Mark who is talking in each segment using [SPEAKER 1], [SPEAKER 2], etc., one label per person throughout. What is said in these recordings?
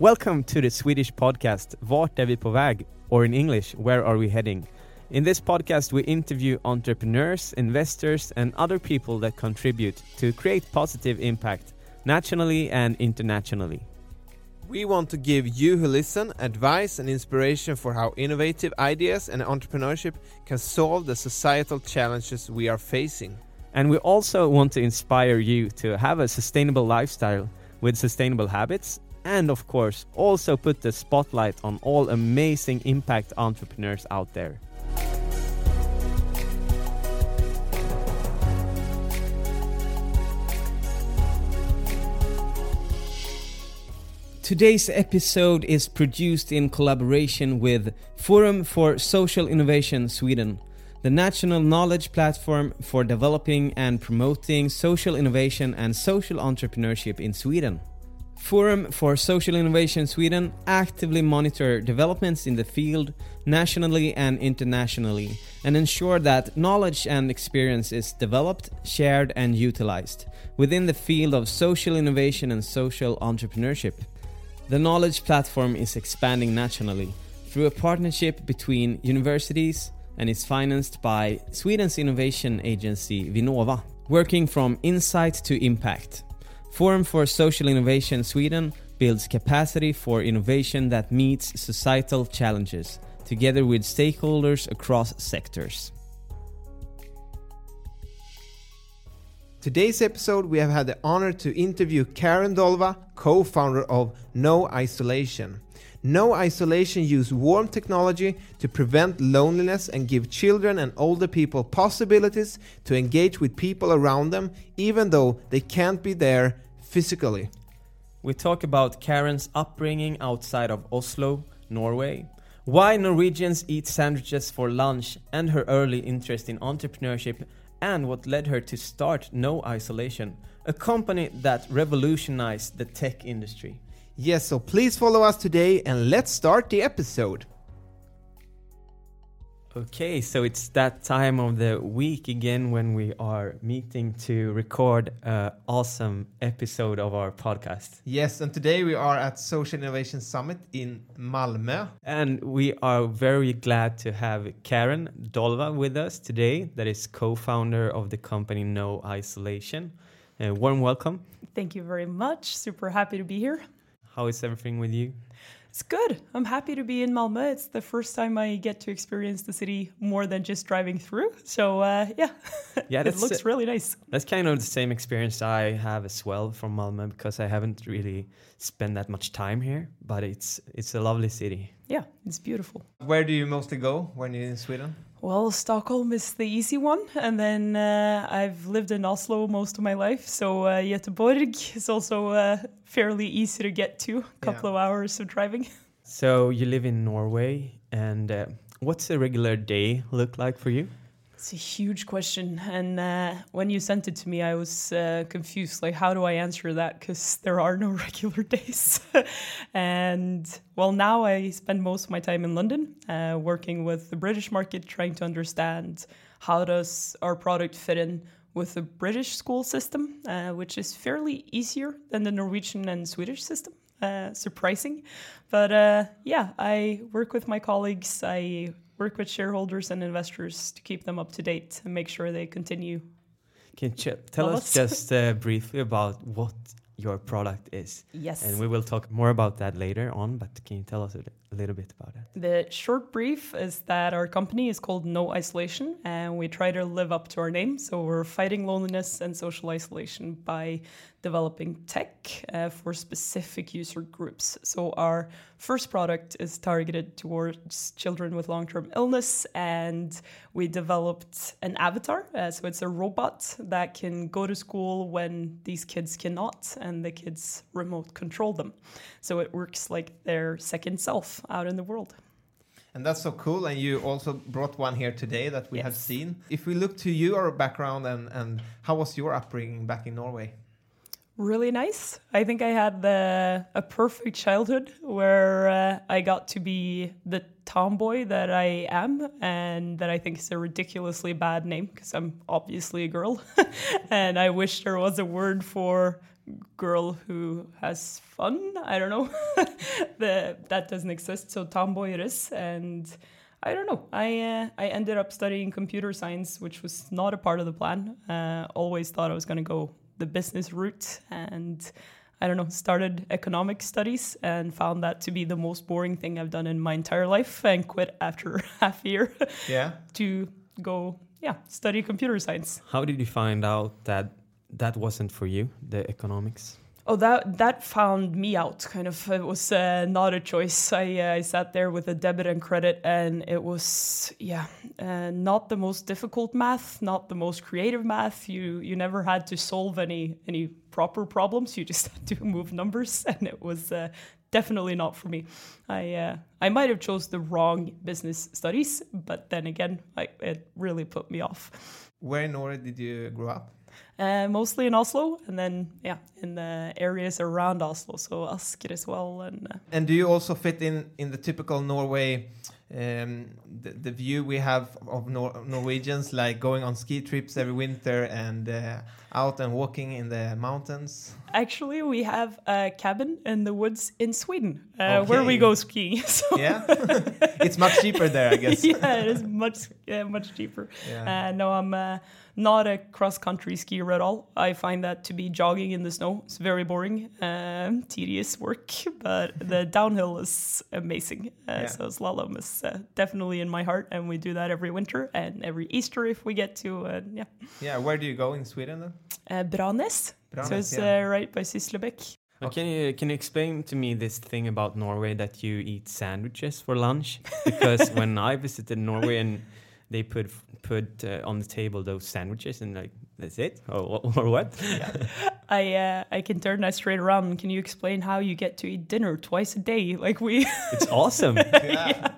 [SPEAKER 1] Welcome to the Swedish podcast Vart är vi på väg? Or in English, Where are we heading? In this podcast, we interview entrepreneurs, investors, and other people that contribute to create positive impact nationally and internationally.
[SPEAKER 2] We want to give you who listen advice and inspiration for how innovative ideas and entrepreneurship can solve the societal challenges we are facing.
[SPEAKER 1] And we also want to inspire you to have a sustainable lifestyle with sustainable habits, and of course, also put the spotlight on all amazing impact entrepreneurs out there. Today's episode is produced in collaboration with Forum for Social Innovation Sweden, the national knowledge platform for developing and promoting social innovation and social entrepreneurship in Sweden. Forum for Social Innovation Sweden actively monitor developments in the field nationally and internationally and ensure that knowledge and experience is developed, shared and utilized within the field of social innovation and social entrepreneurship. The knowledge platform is expanding nationally through a partnership between universities and is financed by Sweden's innovation agency Vinnova, working from insight to impact. Forum for Social Innovation Sweden builds capacity for innovation that meets societal challenges, together with stakeholders across sectors.
[SPEAKER 2] Today's episode, we have had the honor to interview Karen Dolva, co founder of No Isolation. No Isolation use warm technology to prevent loneliness and give children and older people possibilities to engage with people around them, even though they can't be there physically.
[SPEAKER 1] We talk about Karen's upbringing outside of Oslo, Norway, why Norwegians eat sandwiches for lunch, and her early interest in entrepreneurship, and what led her to start No Isolation, a company that revolutionized the tech industry.
[SPEAKER 2] Yes, so please follow us today and let's start the episode.
[SPEAKER 1] Okay, so it's that time of the week again when we are meeting to record an awesome episode of our podcast.
[SPEAKER 2] Yes, and today we are at Social Innovation Summit in Malmö.
[SPEAKER 1] And we are very glad to have Karen Dolva with us today, that is co founder of the company No Isolation. Uh, warm welcome.
[SPEAKER 3] Thank you very much. Super happy to be here.
[SPEAKER 1] How is everything with you?
[SPEAKER 3] It's good. I'm happy to be in Malmö. It's the first time I get to experience the city more than just driving through. So uh, yeah,
[SPEAKER 1] Yeah,
[SPEAKER 3] it looks really nice.
[SPEAKER 1] That's kind of the same experience I have as well from Malmö because I haven't really spent that much time here, but it's it's a lovely city.
[SPEAKER 3] Yeah, it's beautiful.
[SPEAKER 2] Where do you mostly go when you're in Sweden?
[SPEAKER 3] Well, Stockholm is the easy one, and then uh, I've lived in Oslo most of my life, so uh, Göteborg is also uh, fairly easy to get to. A couple of hours of driving.
[SPEAKER 1] So you live in Norway, and uh, what's a regular day look like for you?
[SPEAKER 3] It's a huge question, and uh, when you sent it to me, I was uh, confused. Like, how do I answer that? Because there are no regular days. and well, now I spend most of my time in London, uh, working with the British market, trying to understand how does our product fit in with the British school system, uh, which is fairly easier than the Norwegian and Swedish system. Uh, surprising, but uh, yeah, I work with my colleagues. I work with shareholders and investors to keep them up to date and make sure they continue.
[SPEAKER 1] Can you tell us
[SPEAKER 3] us.
[SPEAKER 1] just uh, briefly about what your product is?
[SPEAKER 3] Yes.
[SPEAKER 1] And we will talk more about that later on, but can you tell us a little bit about it?
[SPEAKER 3] The short brief is that our company is called No Isolation, and we try to live up to our name. So we're fighting loneliness and social isolation by developing tech uh, for specific user groups. So our first product is targeted towards children with long-term illness, and we developed an avatar. Uh, so it's a robot that can go to school when these kids cannot, and the kids remote control them. So it works like their second self out in the world.
[SPEAKER 2] And that's so cool. And you also brought one here today that we have seen. If we look to your background and, and how was your upbringing back in Norway?
[SPEAKER 3] Really nice. I think I had the, a perfect childhood where uh, I got to be the tomboy that I am, and that I think is a ridiculously bad name because I'm obviously a girl. and I wish there was a word for girl who has fun. I don't know. the, that doesn't exist, so tomboy it is. And I don't know. I uh, I ended up studying computer science, which was not a part of the plan. Uh, always thought I was going to go the business route, and I don't know. Started economic studies and found that to be the most boring thing I've done in my entire life, and quit after half a year
[SPEAKER 2] Yeah.
[SPEAKER 3] to go yeah study computer science.
[SPEAKER 1] How did you find out that that wasn't for you, the economics?
[SPEAKER 3] Oh, that that found me out. Kind of, it was uh, not a choice. I uh, I sat there with a debit and credit, and it was yeah, uh, not the most difficult math, not the most creative math. You you never had to solve any any proper problems. You just had to move numbers, and it was uh, definitely not for me. I uh, I might have chose the wrong business studies, but then again, I, it really put me off.
[SPEAKER 2] Where in Norway did you grow up?
[SPEAKER 3] Uh, mostly in Oslo, and then yeah, in the areas around Oslo, so Asker as well. And uh,
[SPEAKER 2] And do you also fit in in the typical Norway, um, the, the view we have of Nor- Norwegians, like going on ski trips every winter and uh, out and walking in the mountains?
[SPEAKER 3] actually, we have a cabin in the woods in Sweden uh, where we go skiing. So
[SPEAKER 2] Yeah, it's much cheaper there, I guess.
[SPEAKER 3] yeah, it is much yeah, much cheaper.
[SPEAKER 2] Yeah.
[SPEAKER 3] Uh, no, I'm uh, not a cross country skier at all. I find that to be jogging in the snow. It's very boring, um, tedious work, but the downhill is amazing. Uh,
[SPEAKER 2] Yeah.
[SPEAKER 3] So slalom is uh, definitely in my heart, and we do that every winter and every Easter if we get to uh, yeah
[SPEAKER 2] Yeah, where do you go in Sweden then?
[SPEAKER 3] uh, Branäs. so it's
[SPEAKER 2] yeah.
[SPEAKER 3] uh, right by Sysslebäck.
[SPEAKER 1] Uh, Can you can you explain to me this thing about Norway that you eat sandwiches for lunch? Because when I visited Norway and they put put uh, on the table those sandwiches and like that's it or, or what?
[SPEAKER 3] I uh, I can turn that straight around. Can you explain how you get to eat dinner twice a day? Like we
[SPEAKER 1] It's awesome.
[SPEAKER 2] Yeah.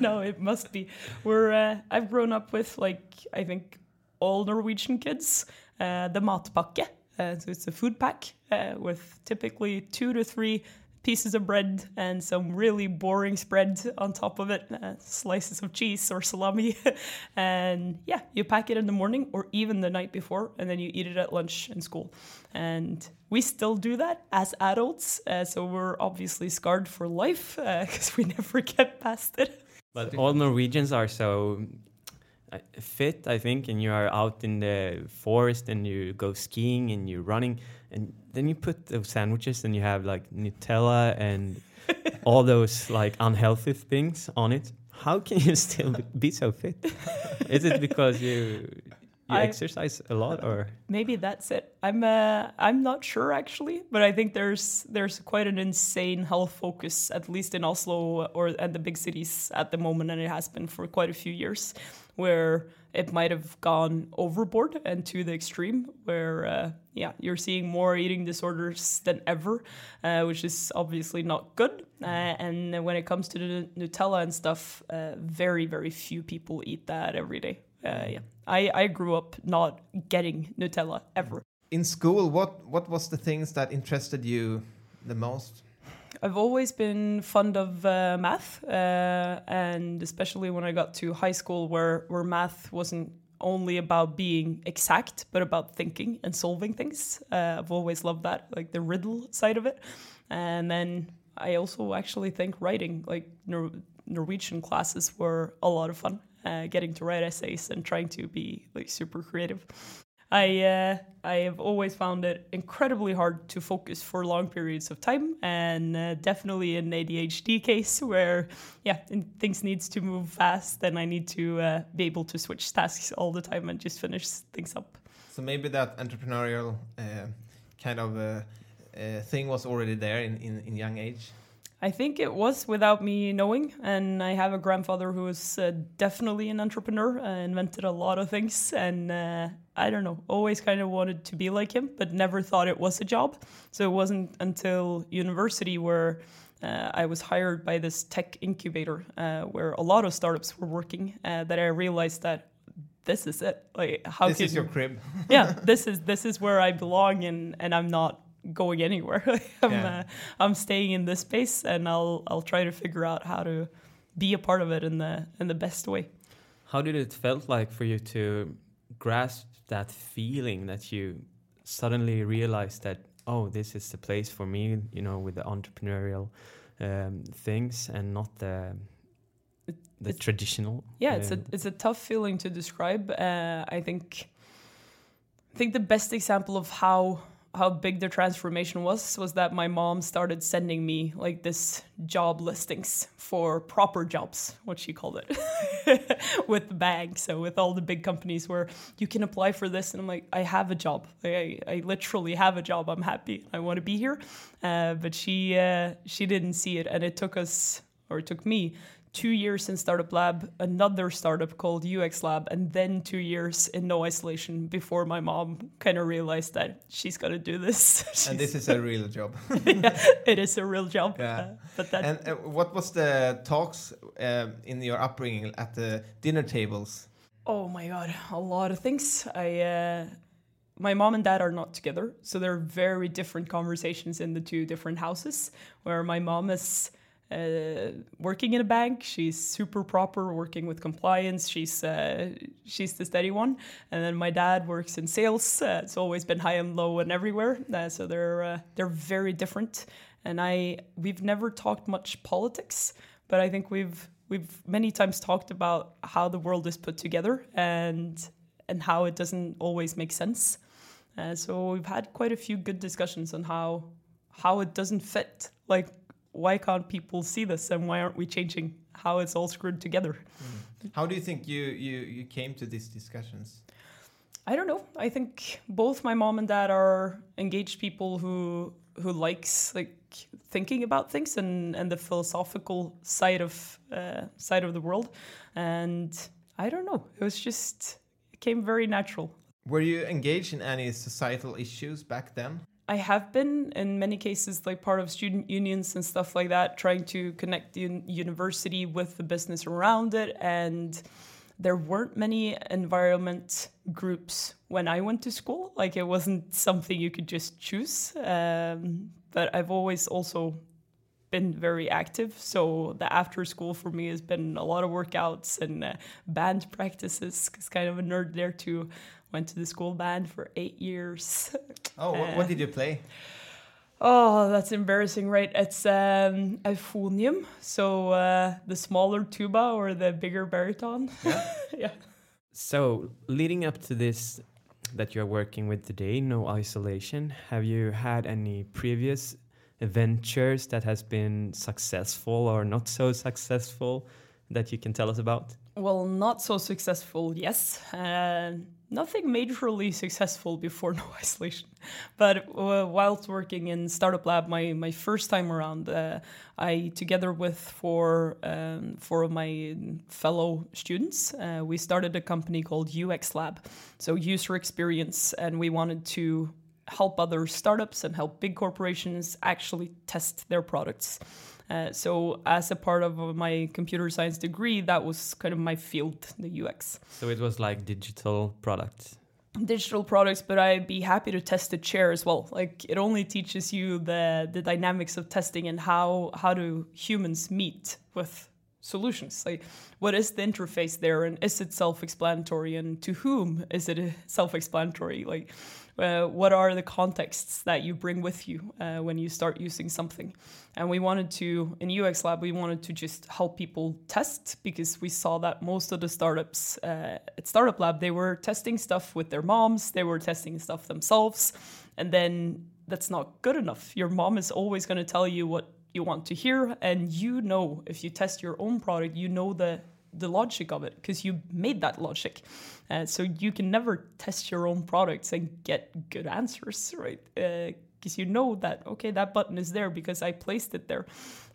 [SPEAKER 3] no, it must be. We're uh, I've grown up with like I think all Norwegian kids uh, the matpakke. Uh, so it's a food pack uh, with typically two to three pieces of bread and some really boring spread on top of it, uh, slices of cheese or salami, and yeah, you pack it in the morning or even the night before, and then you eat it at lunch in school. And we still do that as adults, uh, so we're obviously scarred for life because we never get past it.
[SPEAKER 1] But all Norwegians are so uh, fit, I think, and you are out in the forest and you go skiing and you're running, and then you put those sandwiches and you have like Nutella and all those like unhealthy things on it. How can you still be so fit? Is it because you you
[SPEAKER 3] I-
[SPEAKER 1] exercise a lot, or
[SPEAKER 3] Maybe that's it. I'm uh, I'm not sure actually, but I think there's there's quite an insane health focus, at least in Oslo or and the big cities at the moment, and it has been for quite a few years, where it might have gone overboard and to the extreme, where uh, yeah, you're seeing more eating disorders than ever, uh, which is obviously not good. Uh, and when it comes to the Nutella and stuff, uh, very very few people eat that every day. Uh, yeah, I, I grew up not getting Nutella ever.
[SPEAKER 2] In school, what what was the things that interested you the most?
[SPEAKER 3] I've always been fond of uh, math, uh, and especially when I got to high school, where where math wasn't only about being exact, but about thinking and solving things. Uh, I've always loved that, like the riddle side of it. And then I also actually think writing, like Nor- Norwegian classes, were a lot of fun. Uh, getting to write essays and trying to be like super creative. I uh, I have always found it incredibly hard to focus for long periods of time, and uh, definitely an ADHD case where yeah things needs to move fast, and I need to uh, be able to switch tasks all the time and just finish things up.
[SPEAKER 2] So maybe that entrepreneurial uh, kind of uh, uh, thing was already there in, in, in young age?
[SPEAKER 3] I think it was without me knowing. And I have a grandfather who was uh, definitely an entrepreneur, uh, invented a lot of things. And uh, I don't know, always kind of wanted to be like him, but never thought it was a job. So it wasn't until university where uh, I was hired by this tech incubator uh, where a lot of startups were working uh, that I realized that this is it. Like, how
[SPEAKER 2] this
[SPEAKER 3] can
[SPEAKER 2] is your crib.
[SPEAKER 3] yeah, this is this is where I belong, and and I'm not going anywhere. I'm
[SPEAKER 2] Yeah.
[SPEAKER 3] uh, I'm staying in this space, and I'll I'll try to figure out how to be a part of it in the in the best way.
[SPEAKER 1] How did it felt like for you to grasp that feeling that you suddenly realize that oh this is the place for me you know with the entrepreneurial um, things and not the the
[SPEAKER 3] it's-
[SPEAKER 1] traditional
[SPEAKER 3] Yeah, it's a
[SPEAKER 1] um,
[SPEAKER 3] it's a tough feeling to describe. Uh, I think I think the best example of how how big the transformation was was that my mom started sending me like this job listings for proper jobs, what she called it, with the bank. So with all the big companies where you can apply for this, and I'm like, I have a job. I I literally have a job. I'm happy. I want to be here. Uh, but she uh, she didn't see it, and it took us or it took me two years in Startup Lab, another startup called UX Lab, and then two years in No Isolation before my mom kind of realized that she's got to do this.
[SPEAKER 2] and this is a real job.
[SPEAKER 3] yeah, it is a real job.
[SPEAKER 2] Yeah.
[SPEAKER 3] Uh, but that
[SPEAKER 2] and uh, what was the talks um, in your upbringing at the dinner tables?
[SPEAKER 3] Oh my god, a lot of things. I uh, my mom and dad are not together, so there are very different conversations in the two different houses. Where my mom is uh, working in a bank, she's super proper, working with compliance. She's uh, she's the steady one, and then my dad works in sales. Uh, it's always been high and low and everywhere. Uh, so they're uh, they're very different. And I we've never talked much politics, but I think we've we've many times talked about how the world is put together and and how it doesn't always make sense. So we've had quite a few good discussions on how how it doesn't fit. Like why can't people see this and why aren't we changing how it's all screwed together?
[SPEAKER 2] How do you think you, you, you came to these discussions?
[SPEAKER 3] I don't know. I think both my mom and dad are engaged people who who likes like thinking about things and and the philosophical side of uh, side of the world. And I don't know. It was just it came very natural.
[SPEAKER 2] Were you engaged in any societal issues back then?
[SPEAKER 3] I have been in many cases like part of student unions and stuff like that, trying to connect the un- university with the business around it. And there weren't many environment groups when I went to school. Like it wasn't something you could just choose. Um, but I've always also been very active. So the after school for me has been a lot of workouts and uh, band practices. Cause kind of a nerd there too. Went to the school band for eight years.
[SPEAKER 2] Oh, what,
[SPEAKER 3] Uh,
[SPEAKER 2] what did you play?
[SPEAKER 3] Oh, that's embarrassing, right? It's um, euphonium, so uh, the smaller tuba or the bigger baritone.
[SPEAKER 2] Yeah.
[SPEAKER 3] yeah.
[SPEAKER 1] So, leading up to this that you're working with today, no isolation, have you had any previous ventures that has been successful or not so successful that you can tell us about?
[SPEAKER 3] Well, not so successful, yes. Uh, nothing majorly successful before no isolation. But uh, whilst working in Startup Lab, my, my first time around, uh, I, together with four, um, four of my fellow students, uh, we started a company called UX Lab. So, user experience, and we wanted to help other startups and help big corporations actually test their products. Uh, so, as a part of my computer science degree, that was kind of my field, the UX.
[SPEAKER 1] So, it was like digital products.
[SPEAKER 3] Digital products, but I'd be happy to test the chair as well. Like it only teaches you the the dynamics of testing and how how do humans meet with solutions. Like what is the interface there, and is it self-explanatory, and to whom is it self-explanatory? Like uh, what are the contexts that you bring with you uh, when you start using something? And we wanted to in ux lab we wanted to just help people test because we saw that most of the startups uh, at startup lab they were testing stuff with their moms they were testing stuff themselves and then that's not good enough. Your mom is always going to tell you what you want to hear and you know if you test your own product you know the the logic of it because you made that logic. Uh, so you can never test your own products and get good answers, right? Because uh, you know that okay, that button is there because I placed it there.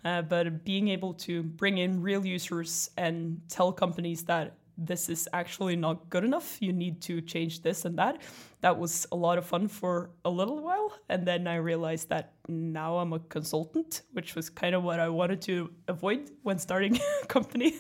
[SPEAKER 3] Uh, but being able to bring in real users and tell companies that this is actually not good enough. You need to change this and that. That was a lot of fun for a little while. And then I realized that now I'm a consultant, which was kind of what I wanted to avoid when starting a company.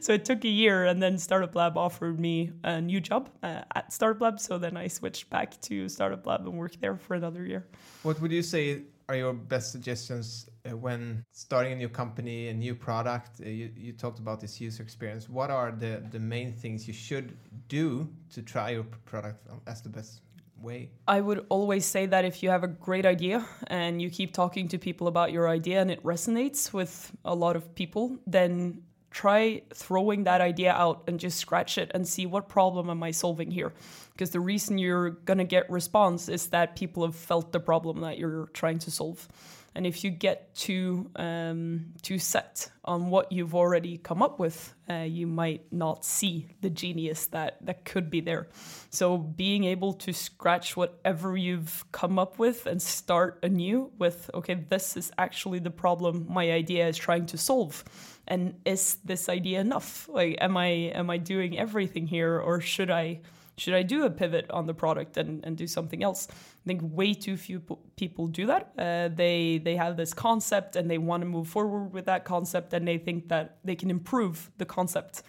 [SPEAKER 3] so it took a year, and then Startup Lab offered me a new job uh, at Startup Lab. So then I switched back to Startup Lab and worked there for another year.
[SPEAKER 2] What would you say are your best suggestions when starting a new company, a new product? Uh, you, you talked about this user experience. What are the, the main things you should do to try your product as the best way?
[SPEAKER 3] I would always say that if you have a great idea and you keep talking to people about your idea and it resonates with a lot of people, then try throwing that idea out and just scratch it and see what problem am I solving here. Because the reason you're gonna get response is that people have felt the problem that you're trying to solve. And if you get too um, too set on what you've already come up with, uh, you might not see the genius that that could be there. So being able to scratch whatever you've come up with and start anew with, okay, this is actually the problem my idea is trying to solve. And is this idea enough? Like am i am i doing everything here or should i should i do a pivot on the product and, and do something else i think way too few people do that uh, they they have this concept and they want to move forward with that concept and they think that they can improve the concept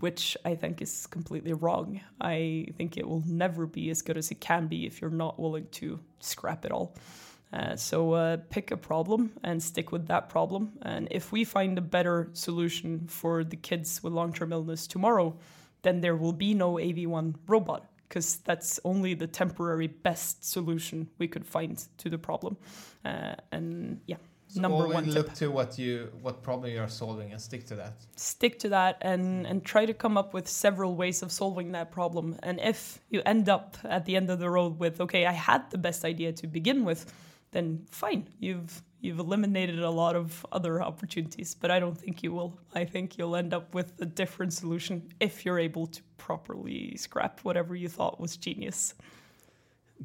[SPEAKER 3] which I think is completely wrong. I think it will never be as good as it can be if you're not willing to scrap it all. Uh, so uh, pick a problem and stick with that problem. And if we find a better solution for the kids with long-term illness tomorrow, then there will be no AV1 robot because that's only the temporary best solution we could find to the problem. Uh, and yeah.
[SPEAKER 2] So number one Tip. look to what you what problem you are solving and stick to that
[SPEAKER 3] stick to that and and try to come up with several ways of solving that problem and if you end up at the end of the road with okay i had the best idea to begin with then fine, you've you've eliminated a lot of other opportunities. But I don't think you will. I think you'll end up with a different solution if you're able to properly scrap whatever you thought was genius.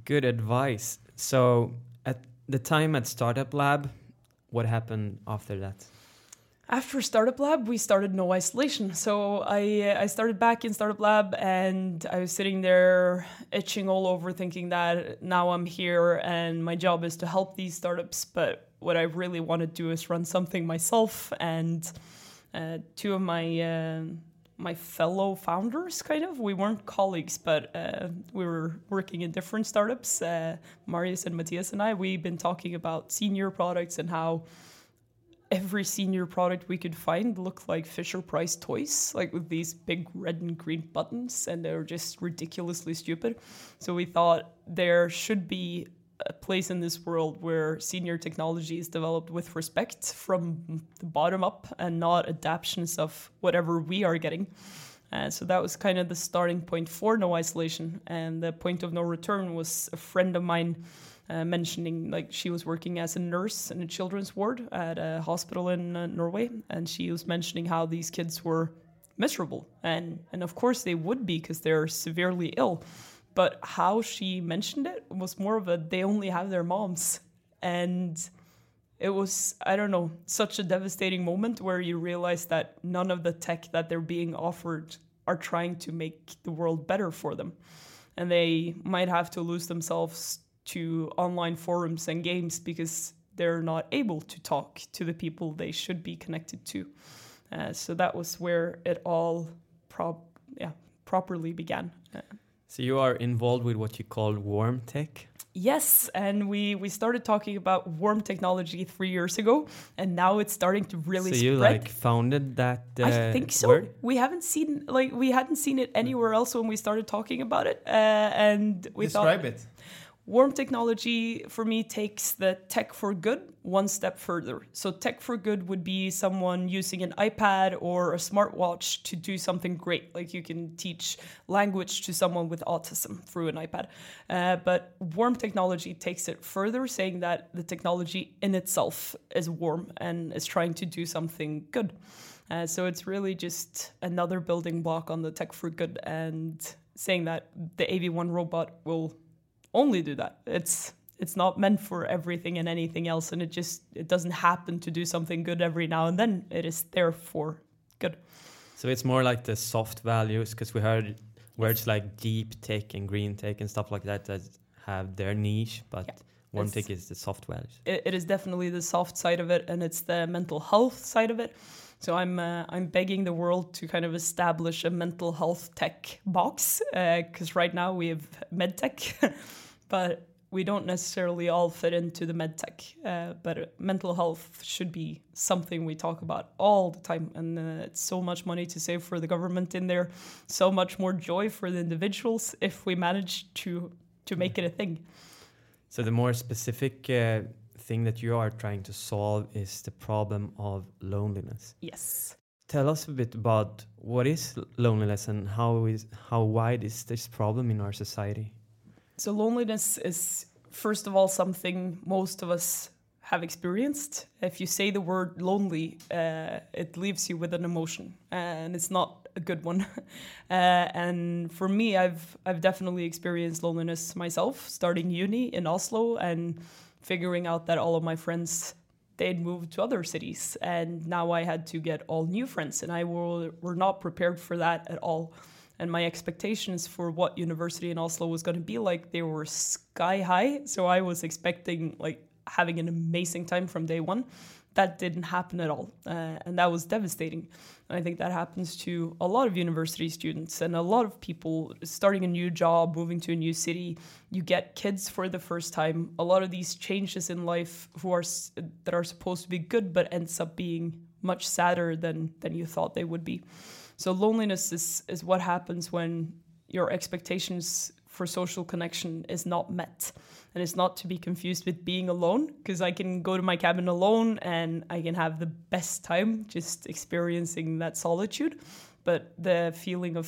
[SPEAKER 1] Good advice. So at the time at Startup Lab, what happened after that?
[SPEAKER 3] after Startup Lab, we started No Isolation. So I I started back in Startup Lab, and I was sitting there itching all over, thinking that now I'm here and my job is to help these startups. But what I really want to do is run something myself. And uh, two of my uh, my fellow founders, kind of, we weren't colleagues, but uh, we were working in different startups. Uh, Marius and Matias and I, we've been talking about senior products and how every senior product we could find looked like Fisher Price toys, like with these big red and green buttons, and they were just ridiculously stupid. So we thought there should be a place in this world where senior technology is developed with respect from the bottom up and not adaptations of whatever we are getting. Uh, so that was kind of the starting point for no isolation. And the point of no return was a friend of mine uh, mentioning like she was working as a nurse in a children's ward at a hospital in uh, Norway, and she was mentioning how these kids were miserable, and and of course they would be because they're severely ill. But how she mentioned it was more of a they only have their moms, and it was I don't know such a devastating moment where you realize that none of the tech that they're being offered are trying to make the world better for them, and they might have to lose themselves to online forums and games because they're not able to talk to the people they should be connected to. Uh, so that was where it all yeah properly began. Uh,
[SPEAKER 1] so you are involved with what you call warm tech.
[SPEAKER 3] Yes, and we we started talking about warm technology three years ago, and now it's starting to really.
[SPEAKER 1] So you
[SPEAKER 3] spread.
[SPEAKER 1] like founded that? Uh,
[SPEAKER 3] I think so.
[SPEAKER 1] Word?
[SPEAKER 3] We haven't seen like we hadn't seen it anywhere else when we started talking about it, uh, and we
[SPEAKER 2] describe
[SPEAKER 3] thought,
[SPEAKER 2] it
[SPEAKER 3] Warm technology for me takes the tech for good one step further. So, tech for good would be someone using an iPad or a smartwatch to do something great. Like you can teach language to someone with autism through an iPad. Uh, but warm technology takes it further, saying that the technology in itself is warm and is trying to do something good. Uh, so, it's really just another building block on the tech for good and saying that the AV1 robot will only do that. It's it's not meant for everything and anything else, and it just it doesn't happen to do something good every now and then. It is there for good.
[SPEAKER 4] So it's more like the soft values because we heard words like deep tech and green tech and stuff like that that have their niche, but
[SPEAKER 3] Yeah.
[SPEAKER 4] warm tech is the soft values.
[SPEAKER 3] it, it is definitely the soft side of it and it's the mental health side of it so i'm uh, i'm begging the world to kind of establish a mental health tech box because right now we have medtech but we don't necessarily all fit into the medtech uh, but uh, mental health should be something we talk about all the time and uh, it's so much money to save for the government in there so much more joy for the individuals if we manage to to make it a thing.
[SPEAKER 4] So the more specific uh, thing that you are trying to solve is the problem of loneliness.
[SPEAKER 3] yes
[SPEAKER 4] Tell us a bit about what is loneliness and how is how wide is this problem in our society?
[SPEAKER 3] So loneliness is first of all something most of us have experienced. If you say the word lonely, uh, it leaves you with an emotion, and it's not a good one. uh, and for me, I've I've definitely experienced loneliness myself, starting uni in Oslo and figuring out that all of my friends they'd moved to other cities, and now I had to get all new friends, and I were, were not prepared for that at all. And my expectations for what university in Oslo was going to be like they were sky high so I was expecting like having an amazing time from day 1 that didn't happen at all. Uh, and that was devastating. And I think that happens to a lot of university students and a lot of people starting a new job moving to a new city. You get kids for the first time. A lot of these changes in life who are that are supposed to be good but ends up being much sadder than than you thought they would be. So loneliness is is what happens when your expectations for social connection is not met. And it's not to be confused with being alone, because I can go to my cabin alone and I can have the best time just experiencing that solitude. But the feeling of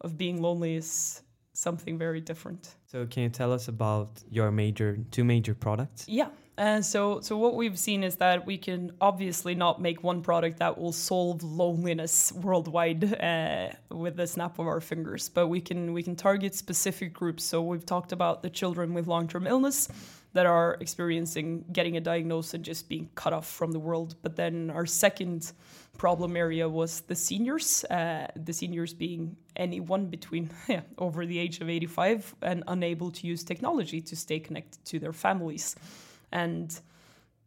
[SPEAKER 3] of being lonely is something very different.
[SPEAKER 4] So can you tell us about your major two major products?
[SPEAKER 3] Yeah. And so, so what we've seen is that we can obviously not make one product that will solve loneliness worldwide uh, with the snap of our fingers, but we can we can target specific groups. So we've talked about the children with long-term illness that are experiencing getting a diagnosis and just being cut off from the world. But then our second problem area was the seniors, uh, the seniors being anyone between yeah, over the age of 85 and unable to use technology to stay connected to their families. And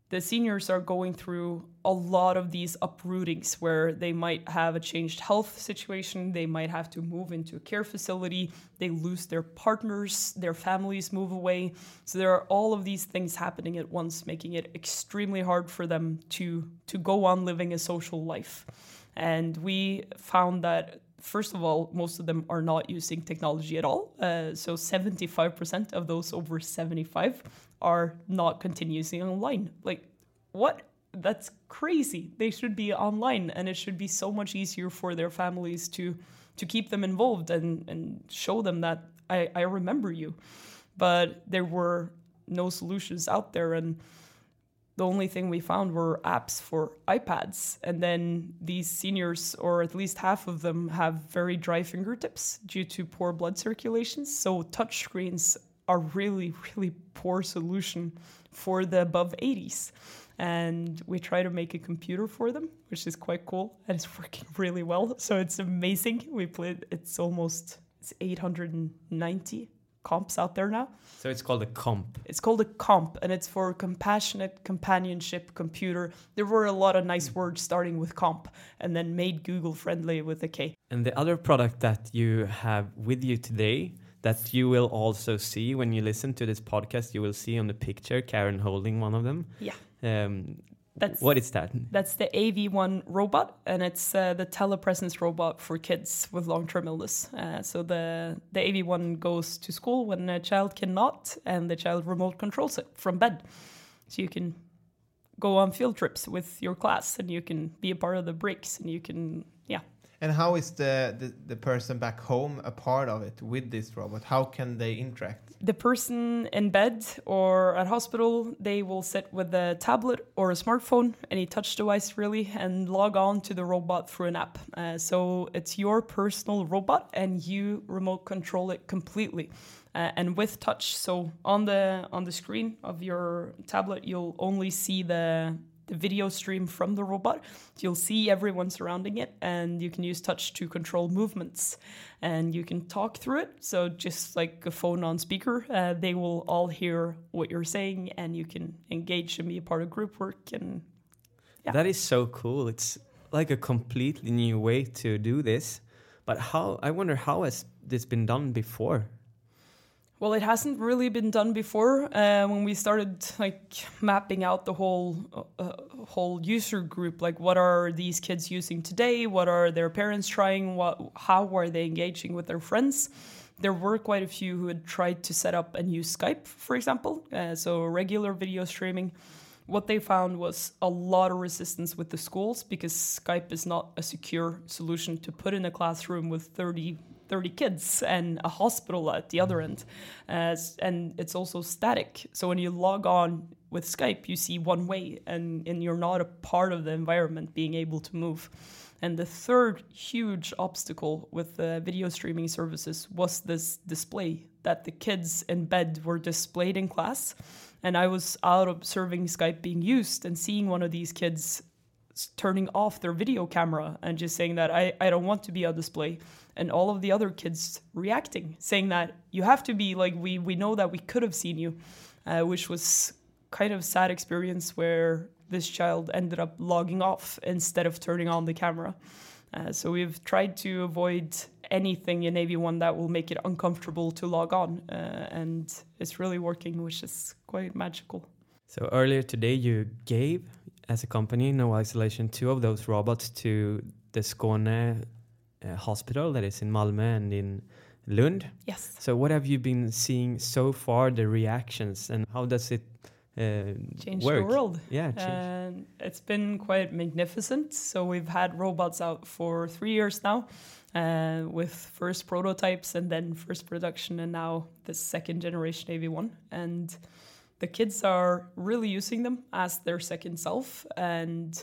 [SPEAKER 3] the seniors are going through a lot of these uprootings where they might have a changed health situation, they might have to move into a care facility, they lose their partners, their families move away. So there are all of these things happening at once, making it extremely hard for them to to go on living a social life. And we found that first of all, most of them are not using technology at all. Uh, so 75% of those over 75 are not continuously online. Like, what? That's crazy. They should be online, and it should be so much easier for their families to to keep them involved and and show them that I, I remember you. But there were no solutions out there, and the only thing we found were apps for iPads. And then these seniors, or at least half of them, have very dry fingertips due to poor blood circulation. So touchscreens are really, really poor solution for the above 80s. And we try to make a computer for them, which is quite cool, and it's working really well. So it's amazing. We played. It's almost it's 890 KOMPs out there now.
[SPEAKER 4] So it's called a KOMP.
[SPEAKER 3] It's called a KOMP, and it's for compassionate companionship computer. There were a lot of nice mm. words starting with comp, and then made Google friendly with a K.
[SPEAKER 4] And the other product that you have with you today that you will also see when you listen to this podcast, you will see on the picture Karen holding one of them.
[SPEAKER 3] Yeah.
[SPEAKER 4] Um,
[SPEAKER 3] That's
[SPEAKER 4] what is that?
[SPEAKER 3] That's the AV1 robot, and it's uh, the telepresence robot for kids with long-term illness. Uh, so the the AV1 goes to school when a child cannot, and the child remote controls it from bed, so you can go on field trips with your class, and you can be a part of the breaks, and you can.
[SPEAKER 2] And how is the, the, the person back home a part of it with this robot? How can they interact?
[SPEAKER 3] the person in bed or at hospital they will sit with a tablet or a smartphone any touch device really and log on to the robot through an app uh, so it's your personal robot and you remote control it completely uh, and with touch so on the on the screen of your tablet you'll only see the the video stream from the robot. You'll see everyone surrounding it, and you can use touch to control movements. And you can talk through it. So, just like a phone on speaker, uh, they will all hear what you're saying, and you can engage and be a part of group work. And yeah.
[SPEAKER 4] That is so cool. It's like a completely new way to do this. But how, I wonder, how has this been done before?
[SPEAKER 3] Well, it hasn't really been done before. Uh, when we started like mapping out the whole uh, whole user group, like what are these kids using today? What are their parents trying? What how are they engaging with their friends? There were quite a few who had tried to set up and use Skype, for example, uh, so regular video streaming. What they found was a lot of resistance with the schools because Skype is not a secure solution to put in a classroom with 30 30 kids and a hospital at the other end. Uh, and it's also static. So when you log on with Skype, you see one way and, and you're not a part of the environment being able to move. And the third huge obstacle with the video streaming services was this display that the kids in bed were displayed in class. And I was out observing Skype being used and seeing one of these kids turning off their video camera and just saying that I, I don't want to be on display. And all of the other kids reacting saying that you have to be like we we know that we could have seen you uh, which was kind of sad experience where this child ended up logging off instead of turning on the camera. Uh, so we've tried to avoid anything in AV1 that will make it uncomfortable to log on uh, and it's really working which is quite magical.
[SPEAKER 4] So earlier today you gave as a company, No Isolation, two of those robots to the Skåne uh, hospital that is in Malmö and in Lund.
[SPEAKER 3] Yes.
[SPEAKER 4] So, what have you been seeing so far, the reactions, and how does it uh,
[SPEAKER 3] change
[SPEAKER 4] work?
[SPEAKER 3] the world?
[SPEAKER 4] Yeah,
[SPEAKER 3] change. it's been quite magnificent. So, we've had robots out for three years now. Uh, with first prototypes and then first production, and now the second generation AV1. And the kids are really using them as their second self. And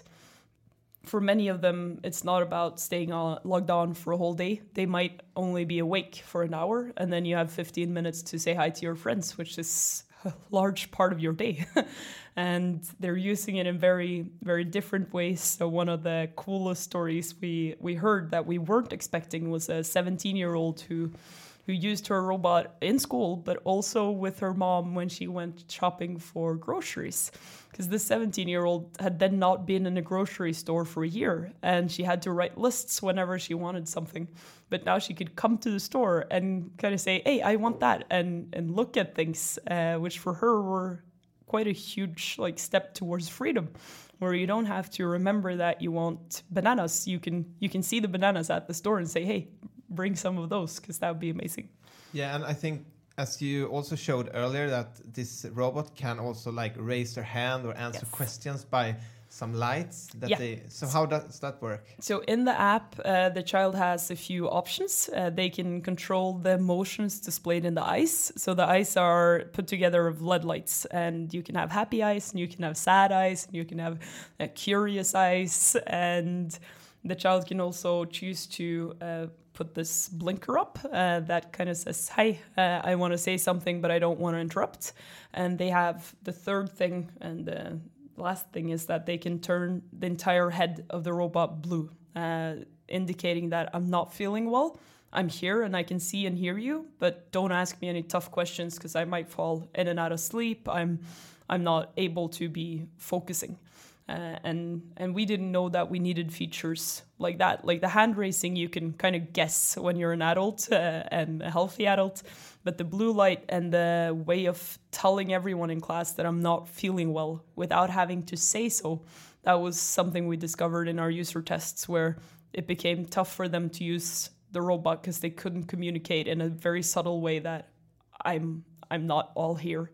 [SPEAKER 3] for many of them it's not about staying on, logged on for a whole day. They might only be awake for an hour and then you have 15 minutes to say hi to your friends which is a large part of your day. And they're using it in very very different ways. So one of the coolest stories we we heard that we weren't expecting was a 17 year old who who used her robot in school, but also with her mom when she went shopping for groceries. Because this 17 year old had then not been in a grocery store for a year and she had to write lists whenever she wanted something. But now she could come to the store and kind of say, hey, I want that, and, and look at things, uh, which for her were quite a huge like step towards freedom where you don't have to remember that you want bananas you can you can see the bananas at the store and say hey bring some of those because that would be amazing.
[SPEAKER 2] Yeah, and I think as you also showed earlier that this robot can also like raise their hand or answer yes. questions by some lights that yeah. they so how does that work
[SPEAKER 3] so in the app uh, the child has a few options uh, they can control the motions displayed in the eyes so the eyes are put together of led lights and you can have happy eyes and you can have sad eyes and you can have uh, curious eyes and the child can also choose to uh, put this blinker up uh, that kind of says, Hi, uh, I want to say something, but I don't want to interrupt. And they have the third thing, and the last thing is that they can turn the entire head of the robot blue, uh, indicating that I'm not feeling well. I'm here and I can see and hear you, but don't ask me any tough questions because I might fall in and out of sleep. I'm I'm not able to be focusing. Uh, and and we didn't know that we needed features like that. Like the hand raising, you can kind of guess when you're an adult uh, and a healthy adult, but the blue light and the way of telling everyone in class that I'm not feeling well without having to say so, that was something we discovered in our user tests where it became tough for them to use the robot because they couldn't communicate in a very subtle way that I'm I'm not all here.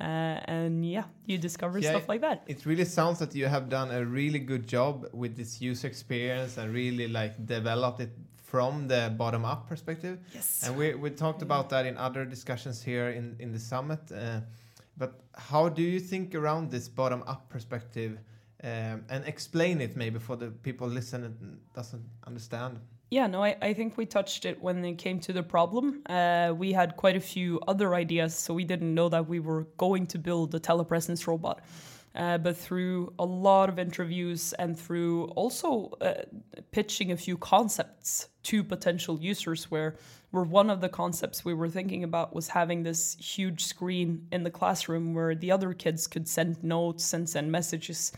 [SPEAKER 3] Uh, and yeah, you discover
[SPEAKER 2] Yeah,
[SPEAKER 3] stuff like that.
[SPEAKER 2] It really sounds that you have done a really good job with this user experience and really like developed it from the bottom up perspective.
[SPEAKER 3] Yes.
[SPEAKER 2] And we, we talked about that in other discussions here in, in the summit. Uh, but how do you think around this bottom up perspective um, and explain it maybe for the people listening doesn't understand?
[SPEAKER 3] Yeah, no, I, I think we touched it when it came to the problem. Uh, we had quite a few other ideas, so we didn't know that we were going to build a telepresence robot. Uh, but through a lot of interviews and through also uh, pitching a few concepts to potential users, where, where one of the concepts we were thinking about was having this huge screen in the classroom where the other kids could send notes and send messages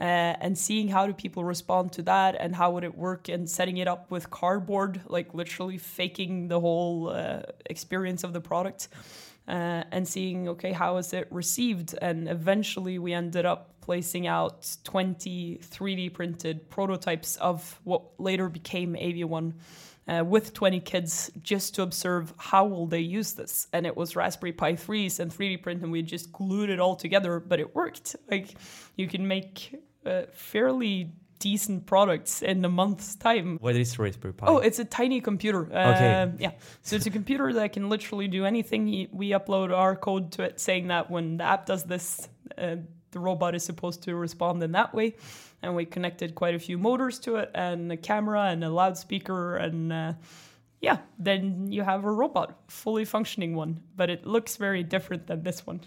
[SPEAKER 3] uh, and seeing how do people respond to that and how would it work and setting it up with cardboard like literally faking the whole uh, experience of the product uh, and seeing okay how is it received? And eventually we ended up placing out 20 3d printed prototypes of what later became AV1 uh, with 20 kids just to observe how will they use this. And it was raspberry pi 3s and 3d print and we just glued it all together but it worked. Like you can make uh, fairly decent products in a month's time
[SPEAKER 4] What is Raspberry Pi?
[SPEAKER 3] Oh, it's a tiny computer. Uh,
[SPEAKER 4] Okay.
[SPEAKER 3] Yeah. So it's a computer that can literally do anything. We upload our code to it saying that when the app does this, uh, the robot is supposed to respond in that way. And we connected quite a few motors to it and a camera and a loudspeaker. And uh, yeah, then you have a robot, fully functioning one. But it looks very different than this one.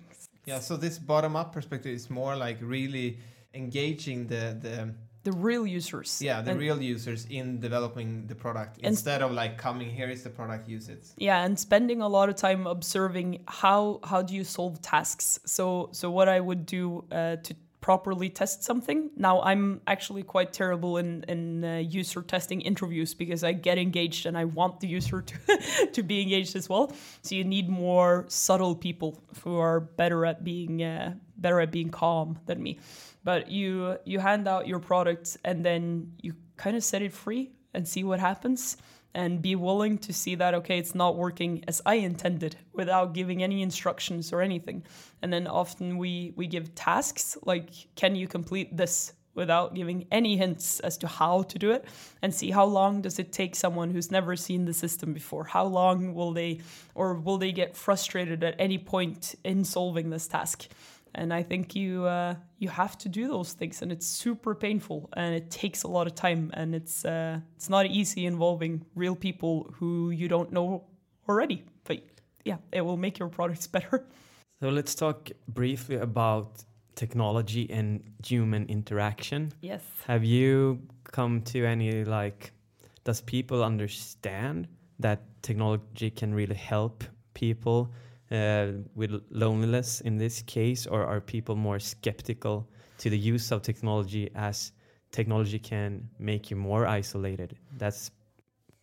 [SPEAKER 2] Yeah, so this bottom up perspective is more like really engaging the, the
[SPEAKER 3] The real users.
[SPEAKER 2] yeah the
[SPEAKER 3] And-
[SPEAKER 2] real users in developing the product instead of like coming here is the product use it
[SPEAKER 3] yeah and spending a lot of time observing how how do you solve tasks so so what i would do uh, to properly test something now i'm actually quite terrible in in uh, user testing interviews because i get engaged and i want the user to to be engaged as well so you need more subtle people who are better at being uh, better at being calm than me. But you you hand out your product and then you kind of set it free and see what happens and be willing to see that okay it's not working as i intended without giving any instructions or anything. And then often we we give tasks like can you complete this without giving any hints as to how to do it? And see how long does it take someone who's never seen the system before? How long will they or will they get frustrated at any point in solving this task and I think you uh, you have to do those things, and it's super painful, and it takes a lot of time, and it's uh, it's not easy involving real people who you don't know already. But yeah, it will make your products better.
[SPEAKER 4] So let's talk briefly about technology and human interaction.
[SPEAKER 3] Yes.
[SPEAKER 4] Have you come to any like does people understand that technology can really help people uh, with loneliness in this case or are people more skeptical to the use of technology as technology can make you more isolated? That's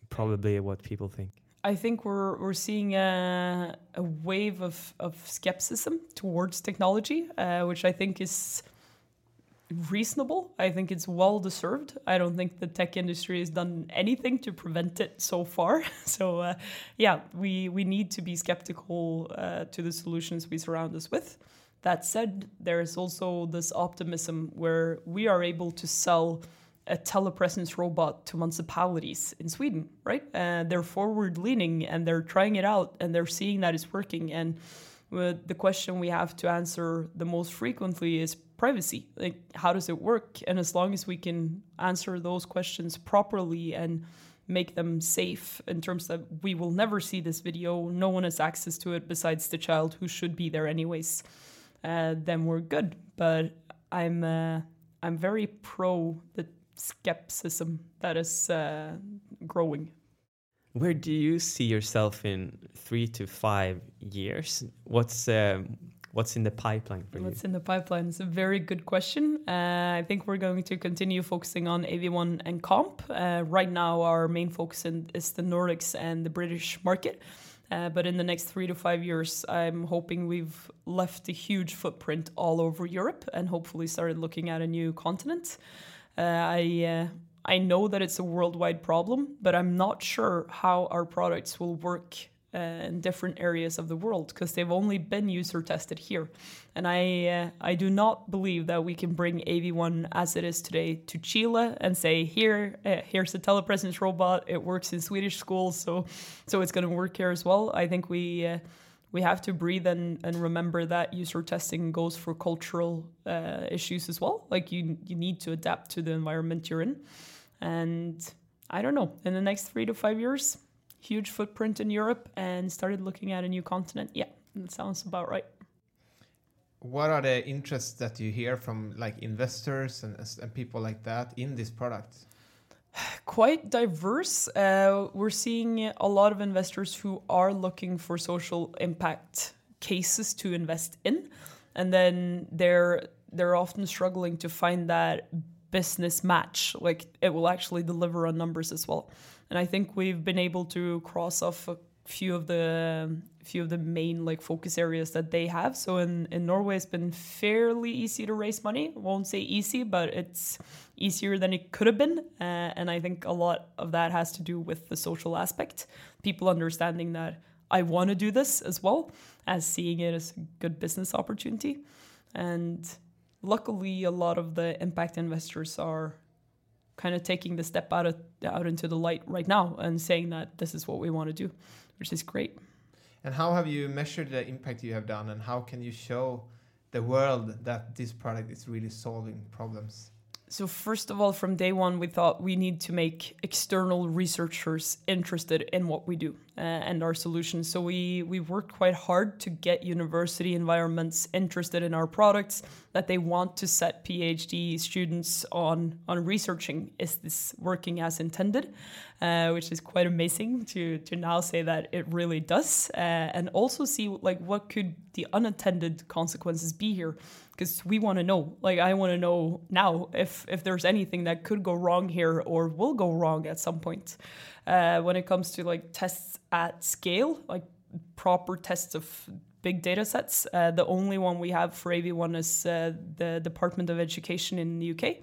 [SPEAKER 4] probably what people think.
[SPEAKER 3] I think we're we're seeing a, a wave of, of skepticism towards technology, uh, which I think is reasonable. I think it's well deserved. I don't think the tech industry has done anything to prevent it so far. So, uh, yeah, we we need to be skeptical uh, to the solutions we surround us with. That said, there is also this optimism where we are able to sell a telepresence robot to municipalities in Sweden, right? Uh, they're forward leaning and they're trying it out and they're seeing that it's working. And the question we have to answer the most frequently is privacy. Like, how does it work? And as long as we can answer those questions properly and make them safe in terms that we will never see this video, no one has access to it besides the child who should be there anyways, uh, then we're good. But I'm uh, I'm very pro the skepticism that is uh, growing.
[SPEAKER 4] Where do you see yourself in three to five years what's um, what's in the pipeline for
[SPEAKER 3] What's
[SPEAKER 4] you?
[SPEAKER 3] What's in the pipeline? It's a very good question. Uh, I think we're going to continue focusing on AV1 and KOMP. Uh, right now, our main focus in, is the Nordics and the British market. Uh, but in the next three to five years, I'm hoping we've left a huge footprint all over Europe and hopefully started looking at a new continent. Uh, I uh, I know that it's a worldwide problem, but I'm not sure how our products will work uh, in different areas of the world because they've only been user tested here. And I uh, I do not believe that we can bring AV1 as it is today to Chile and say here uh, here's a telepresence robot. It works in Swedish schools, so so it's going to work here as well. I think we. Uh, we have to breathe and, and remember that user testing goes for cultural uh, issues as well. Like you, you need to adapt to the environment you're in. And I don't know, in the next three to five years, huge footprint in Europe and started looking at a new continent. Yeah, that sounds about right.
[SPEAKER 2] What are the interests that you hear from like investors and, and people like that in this product?
[SPEAKER 3] Quite diverse. Uh, we're seeing a lot of investors who are looking for social impact cases to invest in, and then they're they're often struggling to find that business match. Like it will actually deliver on numbers as well. And I think we've been able to cross off a few of the few of the main like focus areas that they have. So in in Norway, it's been fairly easy to raise money. won't say easy, but it's easier than it could have been. Uh, and I think a lot of that has to do with the social aspect. People understanding that I want to do this as well as seeing it as a good business opportunity. And luckily, a lot of the impact investors are kind of taking the step out of out into the light right now and saying that this is what we want to do, which is great.
[SPEAKER 2] And how have you measured the impact you have done, and how can you show the world that this product is really solving problems?
[SPEAKER 3] So first of all, from day one, we thought we need to make external researchers interested in what we do uh, and our solutions. So we we worked quite hard to get university environments interested in our products, that they want to set PhD students on on researching is this working as intended, uh, which is quite amazing to to now say that it really does, uh, and also see like what could the unintended consequences be here because we want to know like i want to know now if if there's anything that could go wrong here or will go wrong at some point uh, when it comes to like tests at scale like proper tests of big data sets. Uh, the only one we have for av1 is uh, the department of education in the uk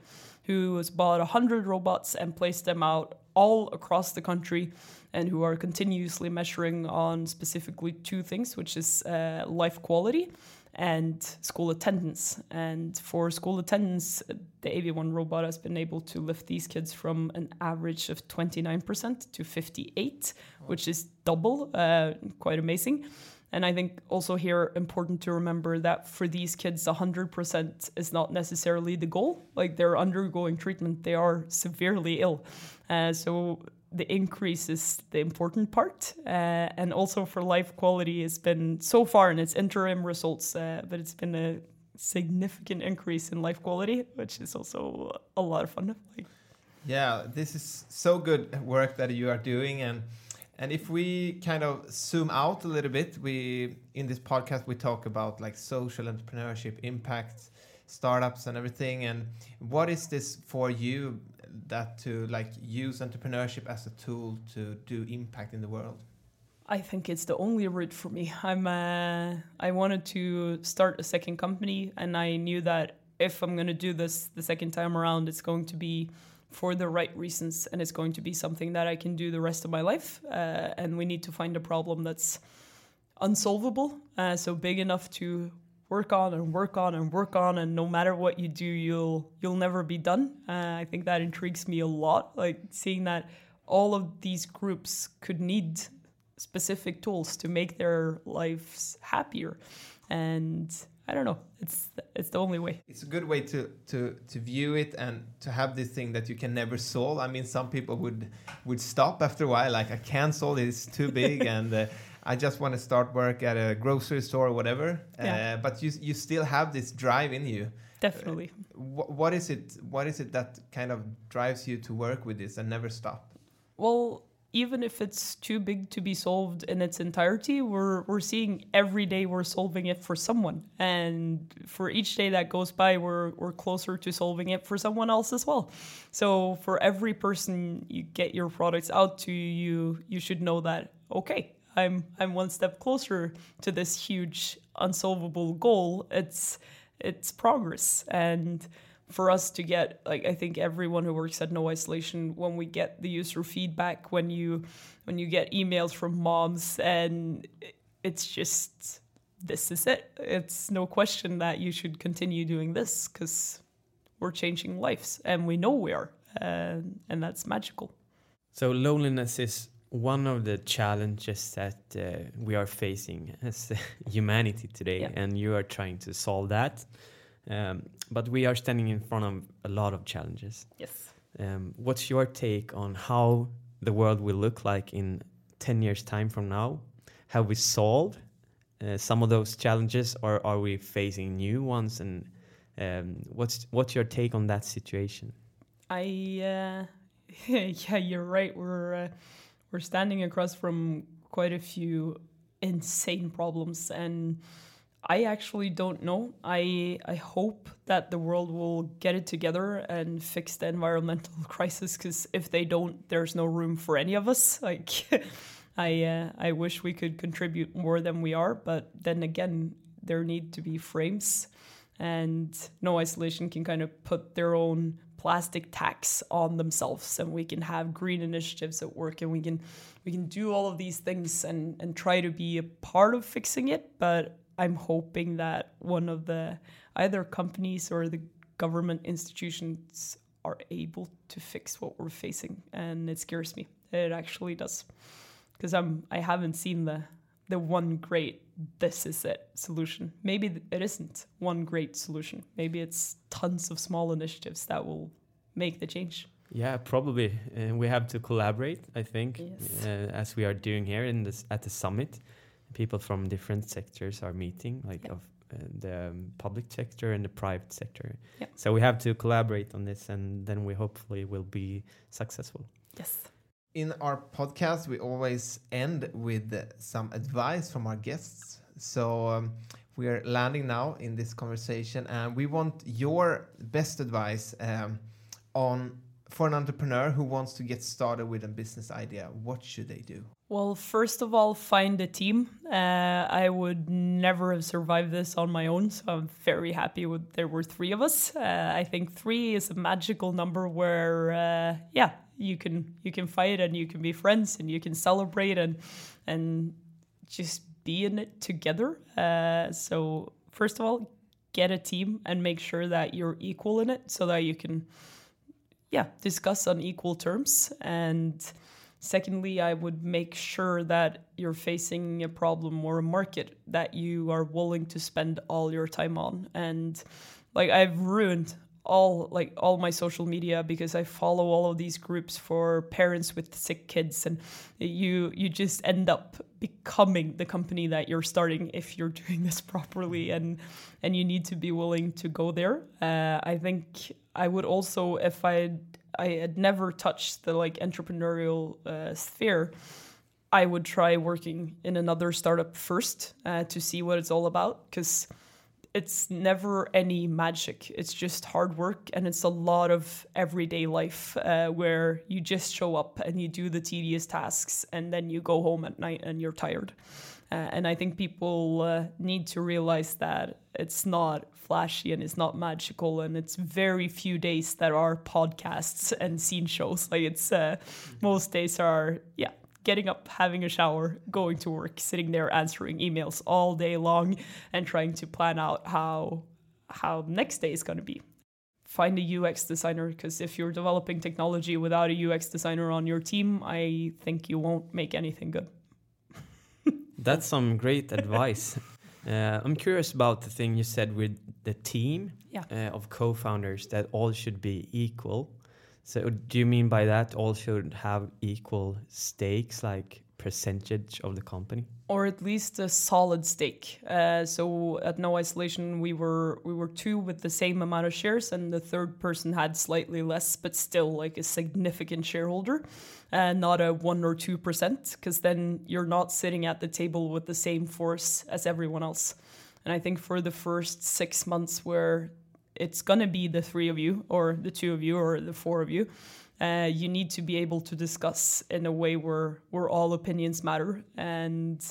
[SPEAKER 3] who has bought 100 robots and placed them out all across the country and who are continuously measuring on specifically two things which is uh, life quality and school attendance. And for school attendance, the AV1 robot has been able to lift these kids from an average of 29% to 58, which is double, uh, quite amazing. And I think also here important to remember that for these kids, 100% is not necessarily the goal. Like they're undergoing treatment, they are severely ill. Uh, so the increase is the important part. Uh, and also for life quality, it's been so far in its interim results, uh, but it's been a significant increase in life quality, which is also a lot of fun. Like,
[SPEAKER 2] Yeah, this is so good work that you are doing, and and if we kind of zoom out a little bit, we in this podcast we talk about like social entrepreneurship, impacts startups, and everything. And what is this for you? That to like use entrepreneurship as a tool to do impact in the world.
[SPEAKER 3] I think it's the only route for me. I'm uh, I wanted to start a second company, and I knew that if I'm going to do this the second time around, it's going to be for the right reasons, and it's going to be something that I can do the rest of my life. Uh, and we need to find a problem that's unsolvable, uh, so big enough to work on and work on and work on, and no matter what you do, you'll you'll never be done. Uh, I think that intrigues me a lot, like seeing that all of these groups could need specific tools to make their lives happier and i don't know it's it's the only way
[SPEAKER 2] It's a good way to to to view it and to have this thing that you can never solve. I mean, some people would would stop after a while, like I can't solve it; it's too big, and uh, I just want to start work at a grocery store or whatever.
[SPEAKER 3] Yeah.
[SPEAKER 2] Uh, but you you still have this drive in you.
[SPEAKER 3] definitely
[SPEAKER 2] Wh- what is it? What is it that kind of drives you to work with this and never stop?
[SPEAKER 3] well even if it's too big to be solved in its entirety, we're we're seeing every day we're solving it for someone, and for each day that goes by, we're we're closer to solving it for someone else as well. So for every person you get your products out to, you you should know that okay, I'm I'm one step closer to this huge unsolvable goal. It's it's progress and for us to get like I think everyone who works at No Isolation when we get the user feedback when you when you get emails from moms and it's just this is it. It's no question that you should continue doing this because we're changing lives and we know we are uh, and that's magical.
[SPEAKER 1] So loneliness is one of the challenges that uh, we are facing as humanity today,
[SPEAKER 3] Yeah.
[SPEAKER 1] and you are trying to solve that. Um, but we are standing in front of a lot of challenges.
[SPEAKER 3] Yes.
[SPEAKER 1] Um, what's your take on how the world will look like in 10 years' time from now? Have we solved uh, some of those challenges, or are we facing new ones? And um, what's what's your take on that situation?
[SPEAKER 3] I uh, yeah, you're right. We're uh, we're standing across from quite a few insane problems, and I actually don't know. I I hope that the world will get it together and fix the environmental crisis. Because if they don't, there's no room for any of us. Like, I uh, I wish we could contribute more than we are, but then again, there need to be frames and no isolation can kind of put their own plastic tax on themselves. And we can have green initiatives at work and we can we can do all of these things and and try to be a part of fixing it. But i'm hoping that one of the either companies or the government institutions are able to fix what we're facing. And it scares me. It actually does. Because i'm i haven't seen the the one great this is it solution. Maybe it isn't one great solution. Maybe it's tons of small initiatives that will make the change.
[SPEAKER 1] Yeah, probably. Uh, we have to collaborate, I think,
[SPEAKER 3] Yes.
[SPEAKER 1] uh, as we are doing here in this at the summit. People from different sectors are meeting, like
[SPEAKER 3] Yeah.
[SPEAKER 1] of uh, the um, public sector and the private sector.
[SPEAKER 3] Yeah.
[SPEAKER 1] So we have to collaborate on this, and then we hopefully will be successful.
[SPEAKER 3] Yes.
[SPEAKER 2] In our podcast, we always end with some advice from our guests. So um, we are landing now in this conversation, and we want your best advice um, on for an entrepreneur who wants to get started with a business idea. What should they do?
[SPEAKER 3] Well, first of all, find a team. Uh, I would never have survived this on my own, so I'm very happy with there were three of us. Uh, I think three is a magical number where, uh, yeah, you can you can fight and you can be friends and you can celebrate and and just be in it together. Uh, so first of all, get a team and make sure that you're equal in it, so that you can, yeah, discuss on equal terms and. Secondly, I would make sure that you're facing a problem or a market that you are willing to spend all your time on. And like I've ruined all like all my social media because I follow all of these groups for parents with sick kids and you you just end up becoming the company that you're starting if you're doing this properly and and you need to be willing to go there. Uh, I think I would also if I I had never touched the like entrepreneurial uh, sphere, I would try working in another startup first uh, to see what it's all about because it's never any magic. It's just hard work and it's a lot of everyday life uh, where you just show up and you do the tedious tasks and then you go home at night and you're tired. Uh, and I think people uh, need to realize that it's not flashy and it's not magical, and it's very few days that are podcasts and scene shows. Like it's uh, most days are yeah, getting up, having a shower, going to work, sitting there answering emails all day long, and trying to plan out how how next day is going to be. Find a UX designer because if you're developing technology without a UX designer on your team, I think you won't make anything good.
[SPEAKER 1] That's some great advice. Uh, I'm curious about the thing you said with the team
[SPEAKER 3] Yeah.
[SPEAKER 1] uh, of co-founders that all should be equal. So do you mean by that all should have equal stakes, like
[SPEAKER 4] percentage of the company?
[SPEAKER 3] or at least a solid stake. Uh, so at No Isolation, we were we were two with the same amount of shares, and the third person had slightly less, but still like a significant shareholder, and not a one or two percent, because then you're not sitting at the table with the same force as everyone else. And I think for the first six months, where it's gonna be the three of you, or the two of you, or the four of you. Uh, you need to be able to discuss in a way where where all opinions matter. And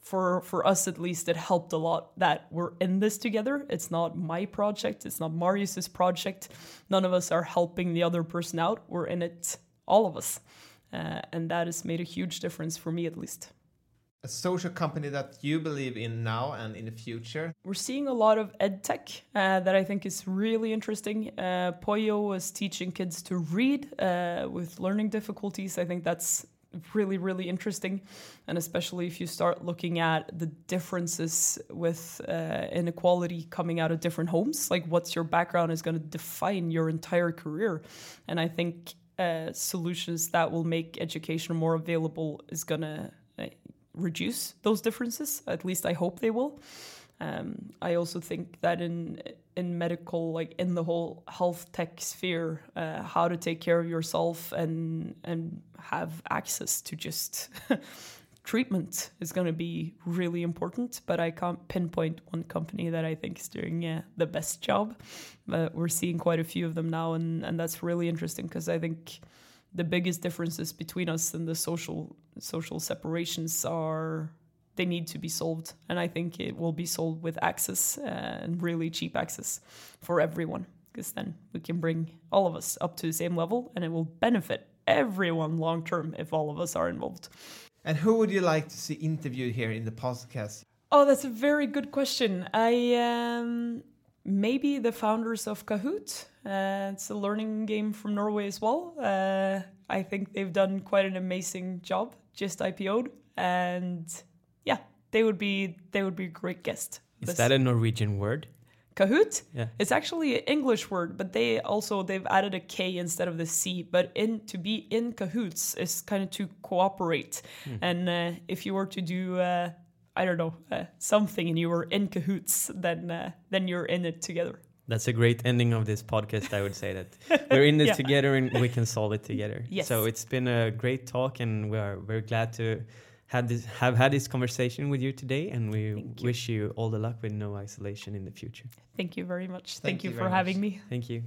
[SPEAKER 3] for for us at least it helped a lot that we're in this together. It's not my project. It's not marius's project. None of us are helping the other person out. We're in it all of us. Uh, and that has made a huge difference for me at least
[SPEAKER 2] A social company that you believe in now and in the future.
[SPEAKER 3] we're seeing a lot of ed tech uh, that I think is really interesting. Uh, Poio was teaching kids to read uh, with learning difficulties. I think that's really, really interesting. And especially if you start looking at the differences with uh, inequality coming out of different homes, like what's your background is going to define your entire career. And I think uh, solutions that will make education more available is going to reduce those differences. At least I hope they will. Um, I also think that in in medical, like in the whole health tech sphere, uh, how to take care of yourself and and have access to just treatment is going to be really important. But I can't pinpoint one company that I think is doing uh, the best job. But we're seeing quite a few of them now, and and that's really interesting because I think the biggest differences between us and the social social separations are they need to be solved. And i think it will be solved with access uh, and really cheap access for everyone because then we can bring all of us up to the same level and it will benefit everyone long term if all of us are involved.
[SPEAKER 2] And who would you like to see interviewed here in the podcast?
[SPEAKER 3] oh that's a very good question. I um maybe the founders of kahoot. Uh, it's a learning game from norway as well. Uh, i think they've done quite an amazing job just ipo'd and yeah they would be they would be a great guest.
[SPEAKER 4] Is
[SPEAKER 3] This-
[SPEAKER 4] that a Norwegian word?
[SPEAKER 3] kahoot?
[SPEAKER 4] Yeah.
[SPEAKER 3] it's actually an english word but they also they've added a k instead of the c. But in to be in cahoots is kind of to cooperate. And uh, if you were to do uh, i don't know uh, something and you were in cahoots then uh, then you're in it together
[SPEAKER 4] That's a great ending of this podcast. I would say that we're in this
[SPEAKER 3] Yeah.
[SPEAKER 4] together and we can solve it together.
[SPEAKER 3] Yes.
[SPEAKER 4] So it's been a great talk, and we are very glad to have this have had this conversation with you today. And we
[SPEAKER 3] you.
[SPEAKER 4] wish you all the luck with no isolation in the future.
[SPEAKER 3] thank you very much thank,
[SPEAKER 2] Thank
[SPEAKER 3] you,
[SPEAKER 2] you
[SPEAKER 3] for having
[SPEAKER 2] much.
[SPEAKER 3] me
[SPEAKER 4] Thank you.